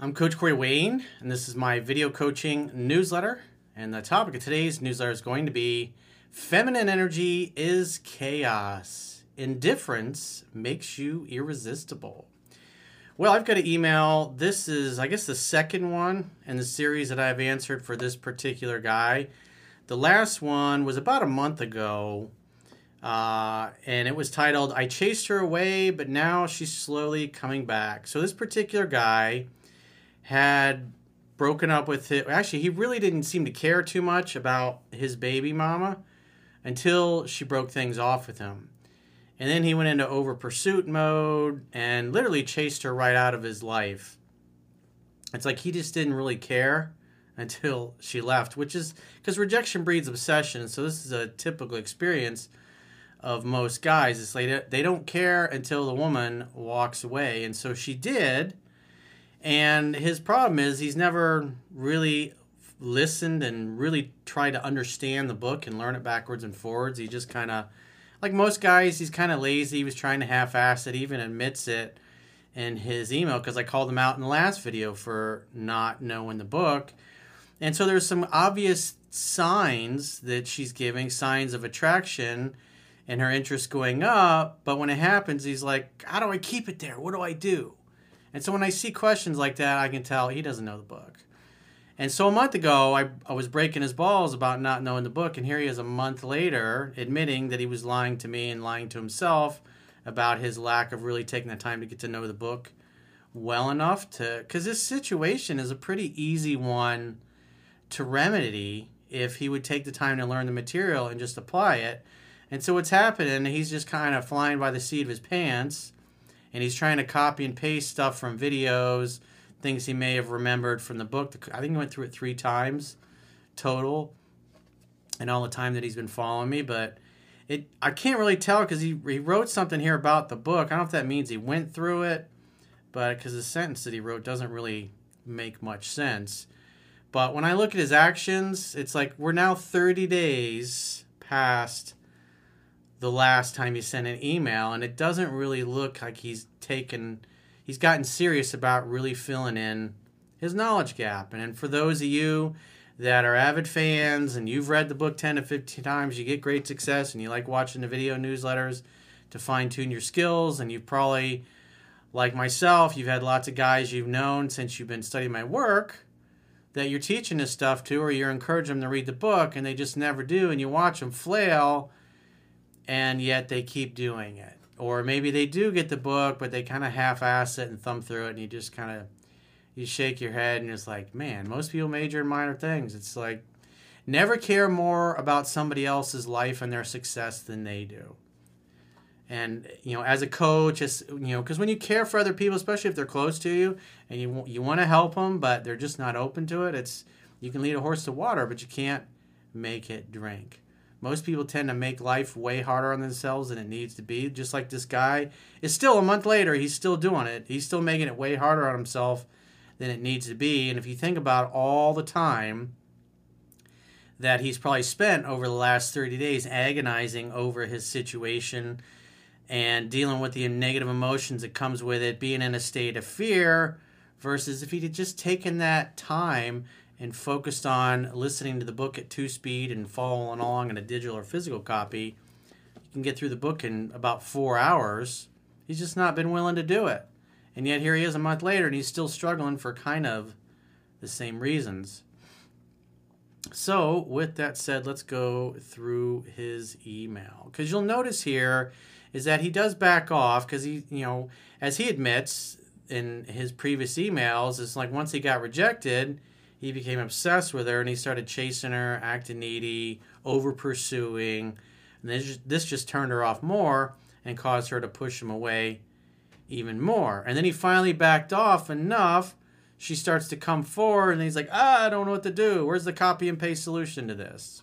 I'm Coach Corey Wayne, and this is my video coaching newsletter. And the topic of today's newsletter is going to be Feminine Energy is Chaos. Indifference makes you irresistible. Well, I've got an email. This is, I guess, the second one in the series that I've answered for this particular guy. The last one was about a month ago, uh, and it was titled I Chased Her Away, but Now She's Slowly Coming Back. So, this particular guy had broken up with it. Actually, he really didn't seem to care too much about his baby mama until she broke things off with him. And then he went into over pursuit mode and literally chased her right out of his life. It's like he just didn't really care until she left, which is because rejection breeds obsession. So this is a typical experience of most guys. It's like they don't care until the woman walks away, and so she did. And his problem is he's never really listened and really tried to understand the book and learn it backwards and forwards. He just kind of, like most guys, he's kind of lazy. He was trying to half-ass it, even admits it in his email because I called him out in the last video for not knowing the book. And so there's some obvious signs that she's giving, signs of attraction and her interest going up. But when it happens, he's like, How do I keep it there? What do I do? And so when I see questions like that, I can tell he doesn't know the book. And so a month ago, I, I was breaking his balls about not knowing the book. And here he is a month later admitting that he was lying to me and lying to himself about his lack of really taking the time to get to know the book well enough to. Because this situation is a pretty easy one to remedy if he would take the time to learn the material and just apply it and so what's happening, he's just kind of flying by the seat of his pants and he's trying to copy and paste stuff from videos, things he may have remembered from the book. I think he went through it three times total and all the time that he's been following me, but it I can't really tell because he, he wrote something here about the book. I don't know if that means he went through it, but because the sentence that he wrote doesn't really make much sense. But when I look at his actions, it's like we're now 30 days past the last time he sent an email, and it doesn't really look like he's taken, he's gotten serious about really filling in his knowledge gap. And, for those of you that are avid fans and you've read the book 10 to 15 times, you get great success and you like watching the video newsletters to fine tune your skills, and you've probably, like myself, you've had lots of guys you've known since you've been studying my work that you're teaching this stuff to, or you're encouraging them to read the book and they just never do, and you watch them flail and yet they keep doing it. Or maybe they do get the book, but they kind of half-ass it and thumb through it, and you just kind of you shake your head and it's like, man, most people major in minor things. It's like never care more about somebody else's life and their success than they do. And you know, as a coach, as you know, because when you care for other people, especially if they're close to you and you you want to help them, but they're just not open to it, it's you can lead a horse to water, but you can't make it drink. Most people tend to make life way harder on themselves than it needs to be. Just like this guy is still a month later, he's still doing it. He's still making it way harder on himself than it needs to be. And if you think about all the time that he's probably spent over the last 30 days agonizing over his situation and dealing with the negative emotions that comes with it, being in a state of fear, versus if he'd just taken that time and focused on listening to the book at two speed and following along in a digital or physical copy, you can get through the book in about four hours. He's just not been willing to do it. And yet here he is a month later and he's still struggling for kind of the same reasons. So, with that said, let's go through his email. Because you'll notice here is that he does back off because he, you know, as he admits in his previous emails, it's like once he got rejected, he became obsessed with her and he started chasing her, acting needy, over pursuing. And this just, this just turned her off more and caused her to push him away even more. And then he finally backed off enough. She starts to come forward and he's like, ah, I don't know what to do. Where's the copy and paste solution to this?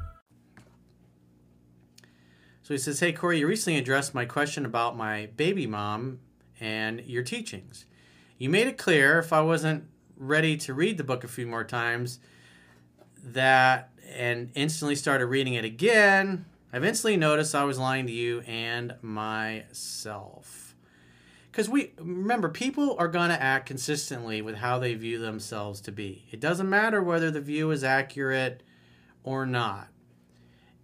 So he says, Hey, Corey, you recently addressed my question about my baby mom and your teachings. You made it clear if I wasn't ready to read the book a few more times that and instantly started reading it again, I've instantly noticed I was lying to you and myself. Because we remember, people are going to act consistently with how they view themselves to be. It doesn't matter whether the view is accurate or not.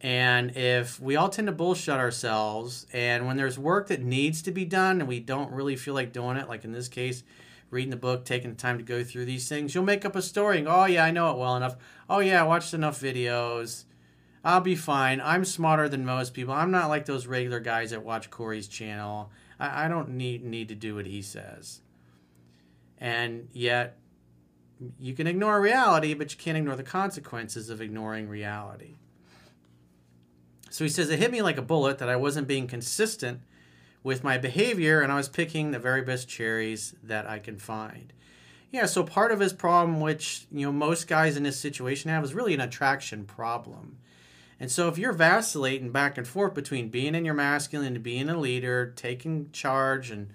And if we all tend to bullshit ourselves, and when there's work that needs to be done and we don't really feel like doing it, like in this case, reading the book, taking the time to go through these things, you'll make up a story and go, oh, yeah, I know it well enough. Oh, yeah, I watched enough videos. I'll be fine. I'm smarter than most people. I'm not like those regular guys that watch Corey's channel. I, I don't need, need to do what he says. And yet, you can ignore reality, but you can't ignore the consequences of ignoring reality. So he says, It hit me like a bullet that I wasn't being consistent with my behavior and I was picking the very best cherries that I can find. Yeah, so part of his problem, which you know most guys in this situation have, is really an attraction problem. And so if you're vacillating back and forth between being in your masculine and being a leader, taking charge and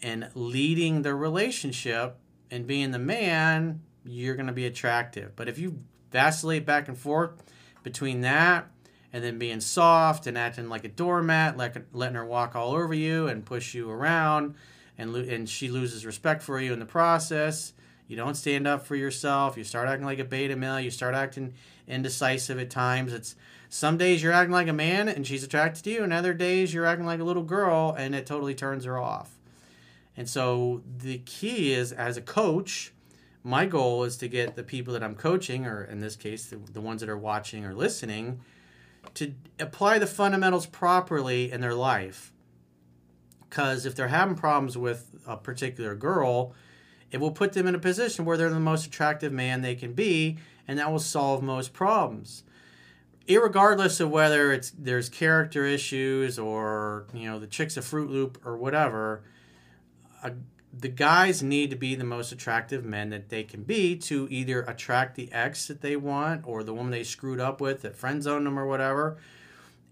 and leading the relationship and being the man, you're going to be attractive. But if you vacillate back and forth between that and then being soft and acting like a doormat, like letting her walk all over you and push you around, and lo- and she loses respect for you in the process. You don't stand up for yourself. You start acting like a beta male. You start acting indecisive at times. It's some days you're acting like a man and she's attracted to you, and other days you're acting like a little girl and it totally turns her off. And so the key is, as a coach, my goal is to get the people that I'm coaching, or in this case, the, the ones that are watching or listening, to apply the fundamentals properly in their life. Because if they're having problems with a particular girl, it will put them in a position where they're the most attractive man they can be, and that will solve most problems. Irregardless of whether it's there's character issues or you know the chick's a Fruit Loop or whatever, a, the guys need to be the most attractive men that they can be to either attract the ex that they want or the woman they screwed up with that friend zoned them or whatever,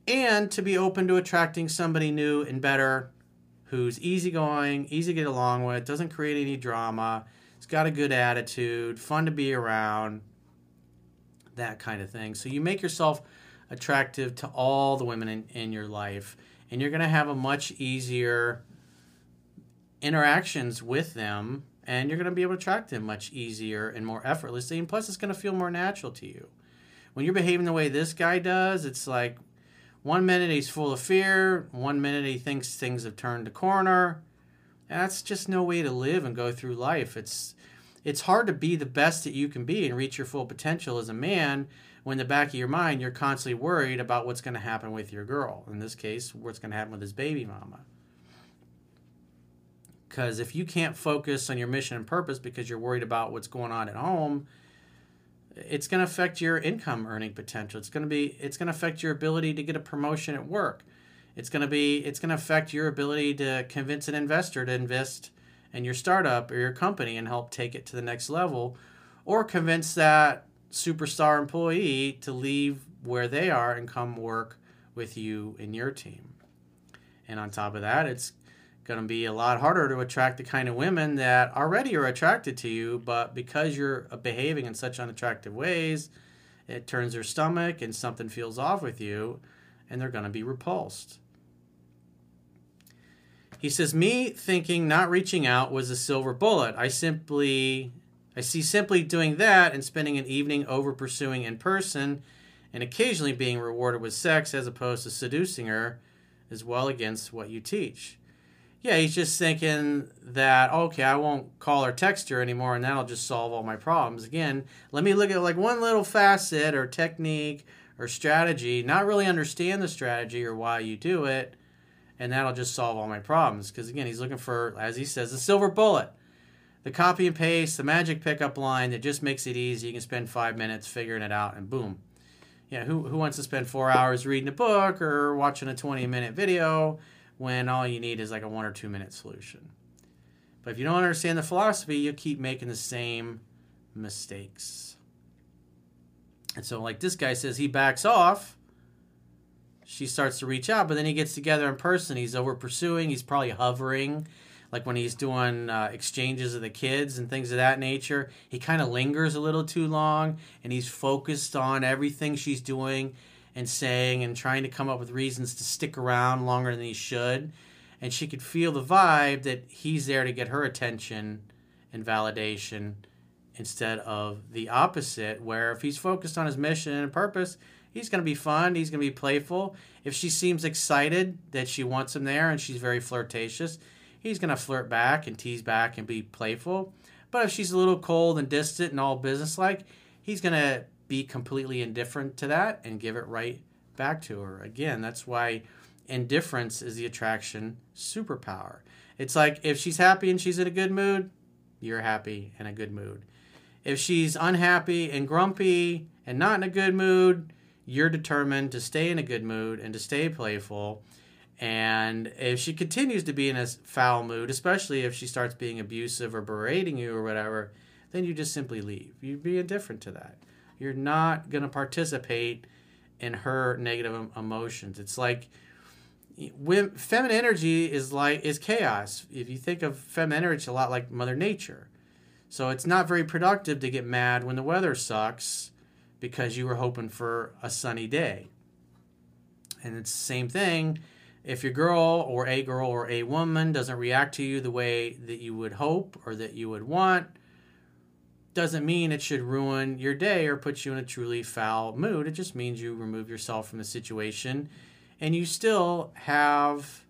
and to be open to attracting somebody new and better who's easygoing, easy to get along with, doesn't create any drama, has got a good attitude, fun to be around, that kind of thing. So you make yourself attractive to all the women in, in your life, and you're going to have a much easier interactions with them and you're going to be able to attract them much easier and more effortlessly and plus it's going to feel more natural to you. When you're behaving the way this guy does it's like one minute he's full of fear one minute he thinks things have turned a corner. That's just no way to live and go through life. It's it's hard to be the best that you can be and reach your full potential as a man when the back of your mind you're constantly worried about what's going to happen with your girl. In this case what's going to happen with his baby mama Because if you can't focus on your mission and purpose because you're worried about what's going on at home, it's going to affect your income earning potential. It's going to be it's going to affect your ability to get a promotion at work. It's going to be it's going to affect your ability to convince an investor to invest in your startup or your company and help take it to the next level or convince that superstar employee to leave where they are and come work with you and your team. And on top of that, it's going to be a lot harder to attract the kind of women that already are attracted to you, but because you're uh, behaving in such unattractive ways, it turns their stomach and something feels off with you, and they're going to be repulsed. He says, Me thinking not reaching out was a silver bullet. I simply, I see simply doing that and spending an evening over pursuing in person and occasionally being rewarded with sex as opposed to seducing her is well against what you teach. Yeah, he's just thinking that okay, I won't call or text her anymore, and that'll just solve all my problems. Again, let me look at like one little facet or technique or strategy, not really understand the strategy or why you do it, and that'll just solve all my problems. Because again, he's looking for, as he says, the silver bullet, the copy and paste, the magic pickup line that just makes it easy. You can spend five minutes figuring it out, and boom. Yeah, who who wants to spend four hours reading a book or watching a twenty minute video? When all you need is like a one or two minute solution. But if you don't understand the philosophy, you keep making the same mistakes. And so, like this guy says, he backs off. She starts to reach out, but then he gets together in person. He's over pursuing. He's probably hovering, like when he's doing uh, exchanges of the kids and things of that nature. He kind of lingers a little too long, and he's focused on everything she's doing and saying and trying to come up with reasons to stick around longer than he should. And she could feel the vibe that he's there to get her attention and validation instead of the opposite, where if he's focused on his mission and purpose, he's going to be fun, he's going to be playful. If she seems excited that she wants him there and she's very flirtatious, he's going to flirt back and tease back and be playful. But if she's a little cold and distant and all businesslike, he's going to be completely indifferent to that and give it right back to her. Again, that's why indifference is the attraction superpower. It's like if she's happy and she's in a good mood, you're happy and a good mood. If she's unhappy and grumpy and not in a good mood, you're determined to stay in a good mood and to stay playful. And if she continues to be in a foul mood, especially if she starts being abusive or berating you or whatever, then you just simply leave. You'd be indifferent to that you're not going to participate in her negative emotions. It's like when feminine energy is like is chaos. If you think of feminine energy, it's a lot like Mother Nature. So it's not very productive to get mad when the weather sucks because you were hoping for a sunny day. And it's the same thing if your girl or a girl or a woman doesn't react to you the way that you would hope or that you would want, doesn't mean it should ruin your day or put you in a truly foul mood. It just means you remove yourself from the situation and you still have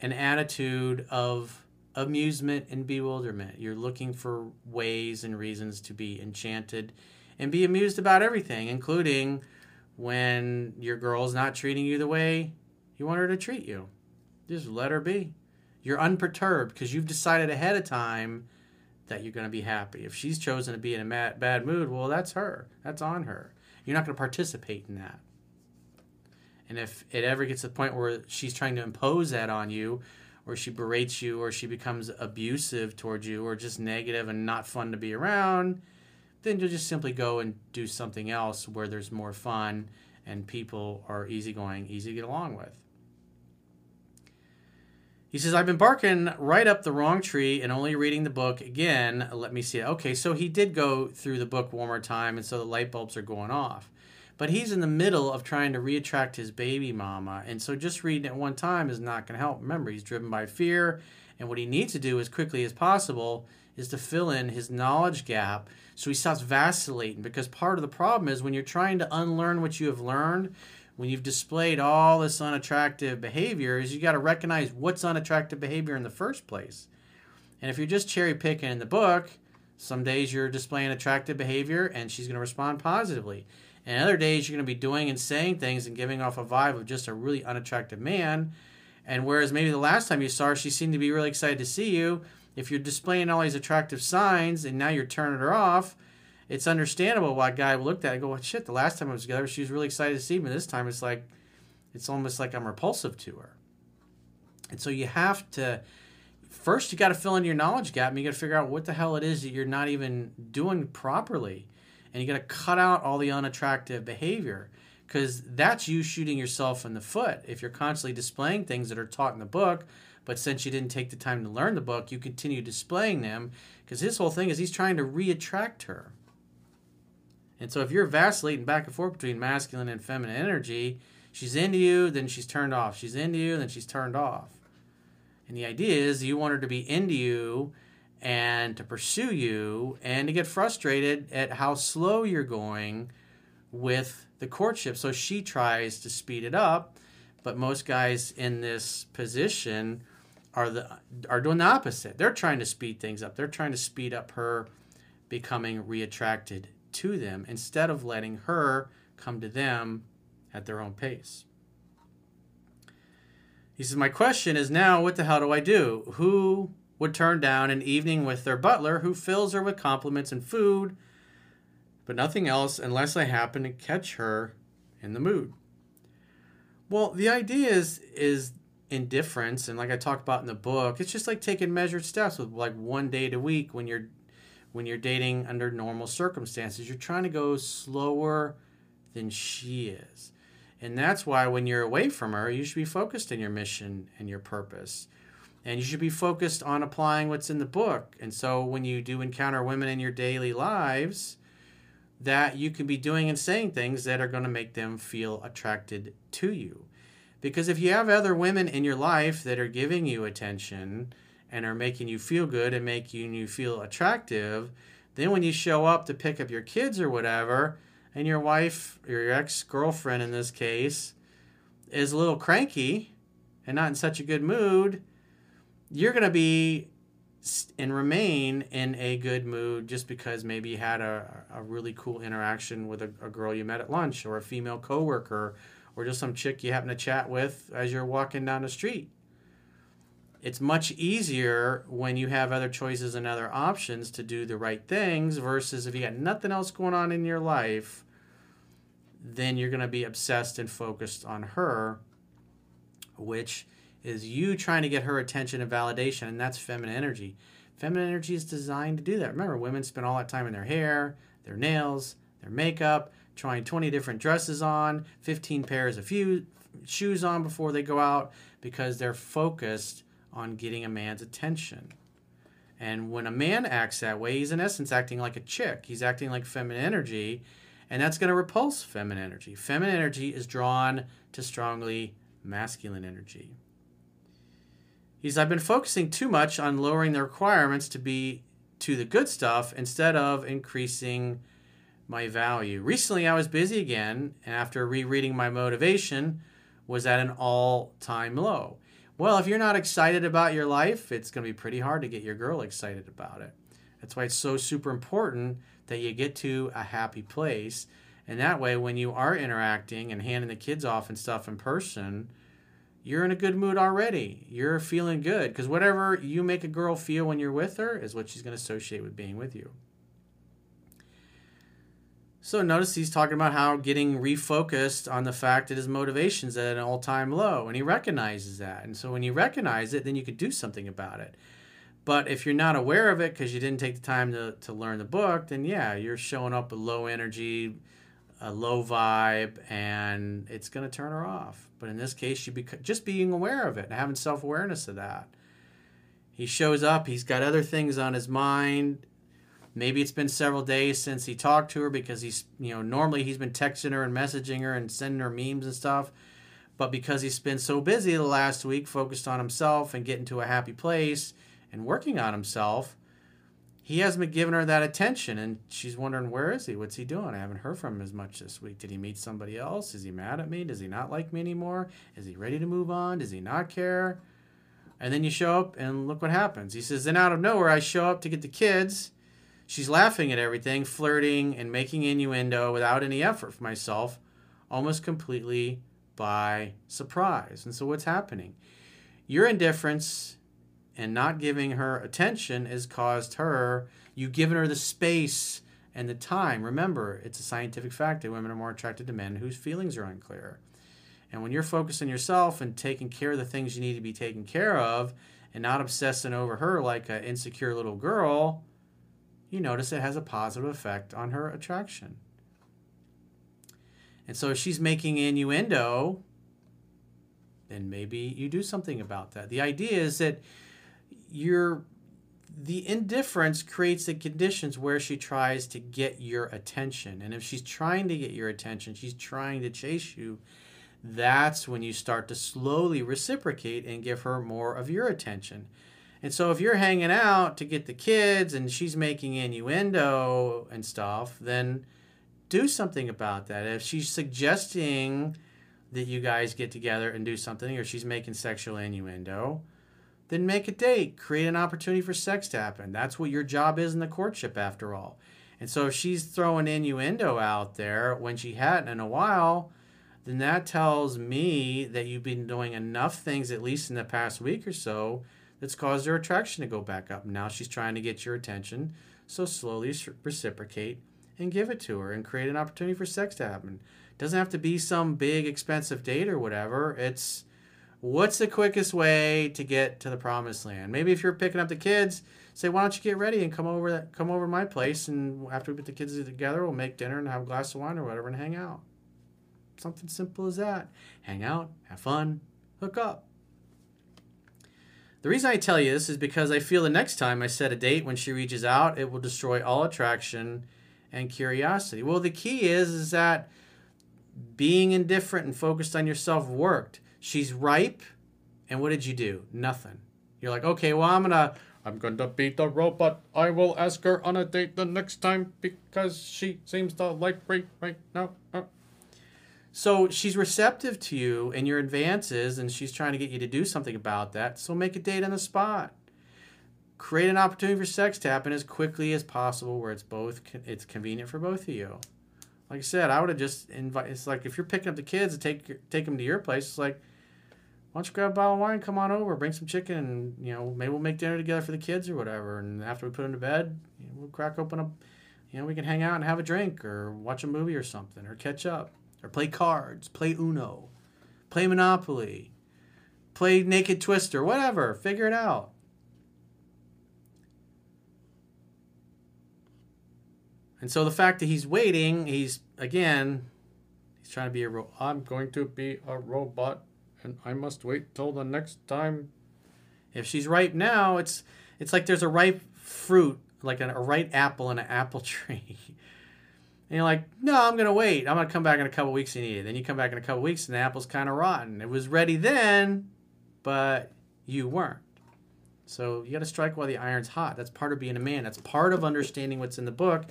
an attitude of amusement and bewilderment. You're looking for ways and reasons to be enchanted and be amused about everything, including when your girl's not treating you the way you want her to treat you. Just let her be. You're unperturbed because you've decided ahead of time that you're going to be happy. If she's chosen to be in a mad, bad mood, well, that's her. That's on her. You're not going to participate in that. And if it ever gets to the point where she's trying to impose that on you, or she berates you, or she becomes abusive towards you, or just negative and not fun to be around, then you'll just simply go and do something else where there's more fun and people are easygoing, easy to get along with. He says, I've been barking right up the wrong tree and only reading the book again. Let me see. Okay, so he did go through the book one more time, and so the light bulbs are going off. But he's in the middle of trying to reattract his baby mama, and so just reading it one time is not going to help. Remember, he's driven by fear, and what he needs to do as quickly as possible is to fill in his knowledge gap so he stops vacillating. Because part of the problem is when you're trying to unlearn what you have learned, when you've displayed all this unattractive behavior is you got to recognize what's unattractive behavior in the first place. And if you're just cherry picking in the book, some days you're displaying attractive behavior and she's going to respond positively. And other days you're going to be doing and saying things and giving off a vibe of just a really unattractive man. And whereas maybe the last time you saw her, she seemed to be really excited to see you. If you're displaying all these attractive signs and now you're turning her off, it's understandable why a guy looked at it and go, well, shit, the last time I was together, she was really excited to see me. This time it's like, it's almost like I'm repulsive to her. And so you have to, first, you got to fill in your knowledge gap and you got to figure out what the hell it is that you're not even doing properly. And you got to cut out all the unattractive behavior because that's you shooting yourself in the foot. If you're constantly displaying things that are taught in the book, but since you didn't take the time to learn the book, you continue displaying them because his whole thing is he's trying to re-attract her. And so if you're vacillating back and forth between masculine and feminine energy, she's into you, then she's turned off. She's into you, then she's turned off. And the idea is you want her to be into you and to pursue you and to get frustrated at how slow you're going with the courtship. So she tries to speed it up, but most guys in this position are the are doing the opposite. They're trying to speed things up. They're trying to speed up her becoming reattracted to them instead of letting her come to them at their own pace. He says, My question is now, what the hell do I do? Who would turn down an evening with their butler who fills her with compliments and food, but nothing else unless I happen to catch her in the mood? Well, the idea is, is indifference, and like I talked about in the book, it's just like taking measured steps with like one date a week when you're when you're dating under normal circumstances. You're trying to go slower than she is. And that's why when you're away from her, you should be focused in your mission and your purpose. And you should be focused on applying what's in the book. And so when you do encounter women in your daily lives, that you can be doing and saying things that are going to make them feel attracted to you. Because if you have other women in your life that are giving you attention and are making you feel good and making you feel attractive, then when you show up to pick up your kids or whatever, and your wife or your ex girlfriend in this case is a little cranky and not in such a good mood, you're going to be and remain in a good mood just because maybe you had a, a really cool interaction with a, a girl you met at lunch or a female coworker or just some chick you happen to chat with as you're walking down the street. It's much easier when you have other choices and other options to do the right things versus if you got nothing else going on in your life, then you're going to be obsessed and focused on her, which is you trying to get her attention and validation, and that's feminine energy. Feminine energy is designed to do that. Remember, women spend all that time in their hair, their nails, their makeup, trying 20 different dresses on, 15 pairs of few shoes on before they go out because they're focused on getting a man's attention. And when a man acts that way, he's in essence acting like a chick. He's acting like feminine energy, and that's going to repulse feminine energy. Feminine energy is drawn to strongly masculine energy. He's I've been focusing too much on lowering the requirements to be to the good stuff instead of increasing my value. Recently I was busy again, and after rereading my motivation was at an all-time low. Well, if you're not excited about your life, it's going to be pretty hard to get your girl excited about it. That's why it's so super important that you get to a happy place. And that way, when you are interacting and handing the kids off and stuff in person, you're in a good mood already. You're feeling good because whatever you make a girl feel when you're with her is what she's going to associate with being with you. So notice he's talking about how getting refocused on the fact that his motivation's at an all-time low, and he recognizes that. And so when you recognize it, then you could do something about it. But if you're not aware of it because you didn't take the time to, to learn the book, then yeah, you're showing up with low energy, a low vibe, and it's going to turn her off. But in this case, you be just being aware of it and having self awareness of that. He shows up, he's got other things on his mind. Maybe it's been several days since he talked to her because he's, you know, normally he's been texting her and messaging her and sending her memes and stuff. But because he's been so busy the last week, focused on himself and getting to a happy place, and working on himself, he hasn't been giving her that attention. And she's wondering, where is he? What's he doing? I haven't heard from him as much this week. Did he meet somebody else? Is he mad at me? Does he not like me anymore? Is he ready to move on? Does he not care? And then you show up, and look what happens. He says, then out of nowhere, I show up to get the kids. She's laughing at everything, flirting, and making innuendo without any effort for myself, almost completely by surprise. And so, what's happening? Your indifference and not giving her attention has caused her, you've given her the space and the time. Remember, it's a scientific fact that women are more attracted to men whose feelings are unclear. And when you're focused on yourself and taking care of the things you need to be taken care of and not obsessing over her like an insecure little girl, you notice it has a positive effect on her attraction. And so if she's making innuendo, then maybe you do something about that. The idea is that you're the indifference creates the conditions where she tries to get your attention. And if she's trying to get your attention, she's trying to chase you, that's when you start to slowly reciprocate and give her more of your attention. And so if you're hanging out to get the kids and she's making innuendo and stuff, then do something about that. If she's suggesting that you guys get together and do something or she's making sexual innuendo, then make a date. Create an opportunity for sex to happen. That's what your job is in the courtship, after all. And so if she's throwing innuendo out there when she hadn't in a while, then that tells me that you've been doing enough things, at least in the past week or so, that's caused her attraction to go back up. Now she's trying to get your attention. So slowly reciprocate and give it to her and create an opportunity for sex to happen. Doesn't have to be some big expensive date or whatever. It's what's the quickest way to get to the promised land? Maybe if you're picking up the kids, say, why don't you get ready and come over that come over my place and after we put the kids together, we'll make dinner and have a glass of wine or whatever and hang out. Something simple as that. Hang out, have fun, hook up. The reason I tell you this is because I feel the next time I set a date when she reaches out, it will destroy all attraction and curiosity. Well, the key is is that being indifferent and focused on yourself worked. She's ripe, and what did you do? Nothing. You're like, okay, well, I'm gonna, I'm gonna beat the robot. I will ask her on a date the next time because she seems to like me right now. Uh. So she's receptive to you and your advances, and she's trying to get you to do something about that. So make a date on the spot. Create an opportunity for sex to happen as quickly as possible, where it's both it's convenient for both of you like I said, I would have just invite. It's like if you're picking up the kids and take take them to your place, it's like, why don't you grab a bottle of wine, come on over, bring some chicken, and you know maybe we'll make dinner together for the kids or whatever. And after we put them to bed, you know, we'll crack open a, you know, we can hang out and have a drink or watch a movie or something or catch up or play cards, play Uno, play Monopoly, play Naked Twister, whatever. Figure it out. And so the fact that he's waiting, he's again, he's trying to be a ro- I'm going to be a robot and I must wait till the next time. If she's ripe now, it's it's like there's a ripe fruit, like a, a ripe apple in an apple tree. And you're like, no, I'm gonna wait. I'm gonna come back in a couple weeks and eat it. Then you come back in a couple weeks and the apple's kind of rotten. It was ready then, but you weren't. So you got to strike while the iron's hot. That's part of being a man. That's part of understanding what's in the book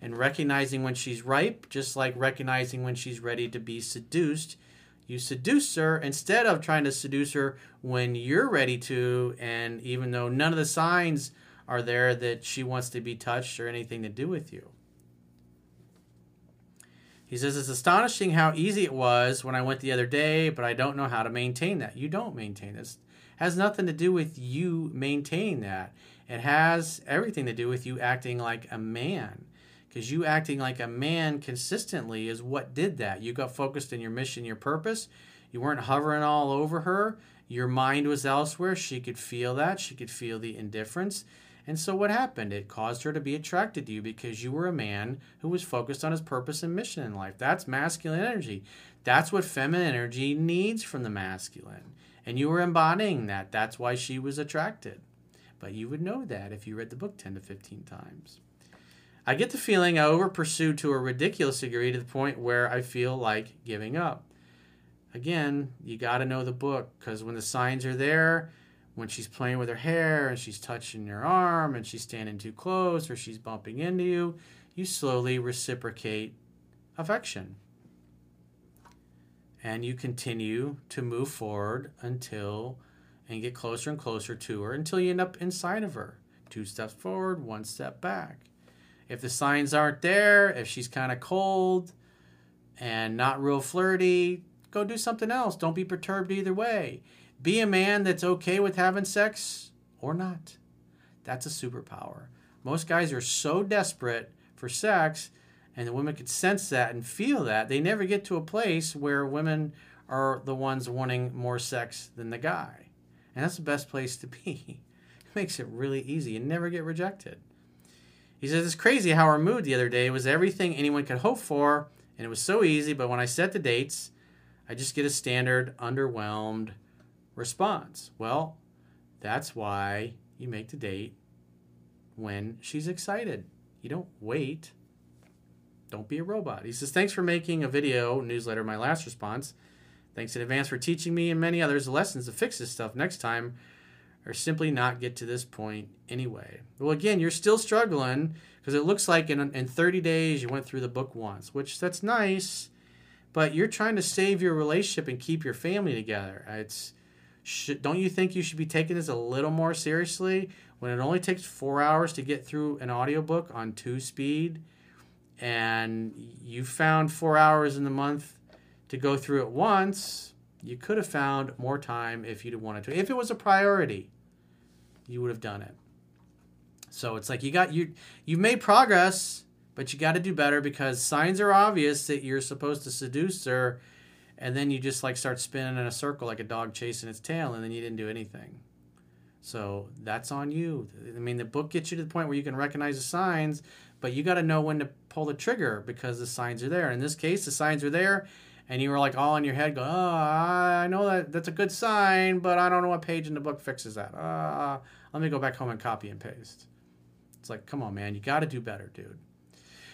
and recognizing when she's ripe, just like recognizing when she's ready to be seduced. You seduce her instead of trying to seduce her when you're ready to, and even though none of the signs are there that she wants to be touched or anything to do with you. He says, It's astonishing how easy it was when I went the other day, but I don't know how to maintain that. You don't maintain this. Has nothing to do with you maintaining that. It has everything to do with you acting like a man because you acting like a man consistently is what did that. You got focused in your mission, your purpose. You weren't hovering all over her. Your mind was elsewhere. She could feel that. She could feel the indifference. And so what happened? It caused her to be attracted to you because you were a man who was focused on his purpose and mission in life. That's masculine energy. That's what feminine energy needs from the masculine. And you were embodying that. That's why she was attracted. But you would know that if you read the book 10 to 15 times. I get the feeling I over pursued to a ridiculous degree to the point where I feel like giving up. Again, you got to know the book because when the signs are there, when she's playing with her hair and she's touching your arm and she's standing too close or she's bumping into you, you slowly reciprocate affection. And you continue to move forward until and get closer and closer to her until you end up inside of her. Two steps forward, one step back. If the signs aren't there, if she's kind of cold and not real flirty, go do something else. Don't be perturbed either way. Be a man that's okay with having sex or not. That's a superpower. Most guys are so desperate for sex, and the women could sense that and feel that. They never get to a place where women are the ones wanting more sex than the guy. And that's the best place to be. It makes it really easy. You never get rejected. He says, It's crazy how our mood the other day was everything anyone could hope for, and it was so easy, but when I set the dates, I just get a standard underwhelmed response. Well, that's why you make the date when she's excited. You don't wait. Don't be a robot. He says, Thanks for making a video newsletter, my last response. Thanks in advance for teaching me and many others lessons to fix this stuff next time or simply not get to this point anyway. Well, again, you're still struggling because it looks like in, in 30 days you went through the book once, which that's nice, but you're trying to save your relationship and keep your family together. It's don't you think you should be taking this a little more seriously when it only takes four hours to get through an audiobook on two speed and you found four hours in the month to go through it once you could have found more time if you'd wanted to. If it was a priority you would have done it. So it's like you got you you've made progress but you got to do better because signs are obvious that you're supposed to seduce her and then you just like start spinning in a circle like a dog chasing its tail and then you didn't do anything. So that's on you. I mean the book gets you to the point where you can recognize the signs but you got to know when to pull the trigger because the signs are there. In this case the signs are there and you were like all in your head going oh i know that that's a good sign but i don't know what page in the book fixes that. Uh, let me go back home and copy and paste. It's like come on man you got to do better dude